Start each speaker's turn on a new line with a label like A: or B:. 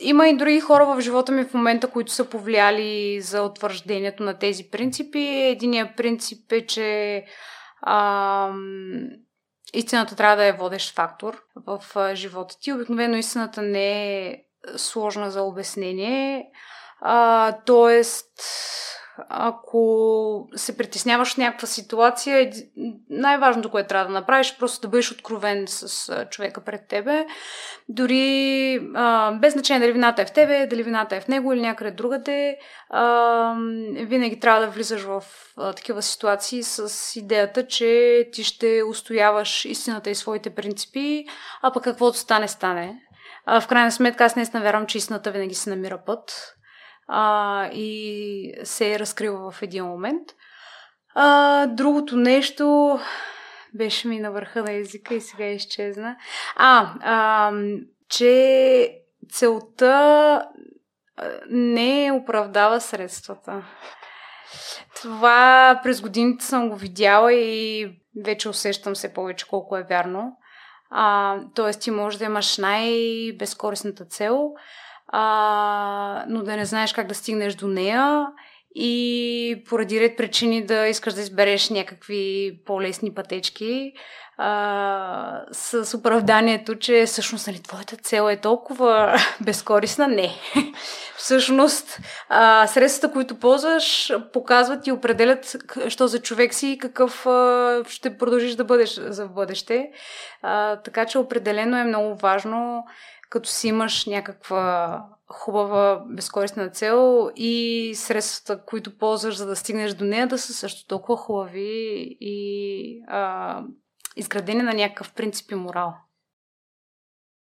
A: има и други хора в живота ми в момента, които са повлияли за утвърждението на тези принципи. Единият принцип е, че а, истината трябва да е водещ фактор в живота ти. Обикновено истината не е сложна за обяснение. А, тоест, ако се притесняваш в някаква ситуация, най-важното, което трябва да направиш, е просто да бъдеш откровен с човека пред тебе. Дори а, без значение дали вината е в тебе, дали вината е в него или някъде другаде, а, винаги трябва да влизаш в а, такива ситуации с идеята, че ти ще устояваш истината и своите принципи, а пък каквото стане, стане. А, в крайна сметка аз наистина вярвам, че истината винаги се намира път а, и се е разкрила в един момент. А, другото нещо беше ми на върха на езика и сега изчезна. А, а че целта не оправдава средствата. Това през годините съм го видяла и вече усещам се повече колко е вярно. А, тоест ти можеш да имаш най-безкорисната цел, а, но да не знаеш как да стигнеш до нея и поради ред причини да искаш да избереш някакви по-лесни пътечки а, с оправданието, че всъщност нали, твоята цел е толкова безкорисна. Не. Всъщност а, средствата, които ползваш, показват и определят що за човек си и какъв а, ще продължиш да бъдеш за бъдеще. А, така че определено е много важно като си имаш някаква хубава, безкорисна цел и средствата, които ползваш, за да стигнеш до нея, да са също толкова хубави и а, изградени на някакъв принцип и морал.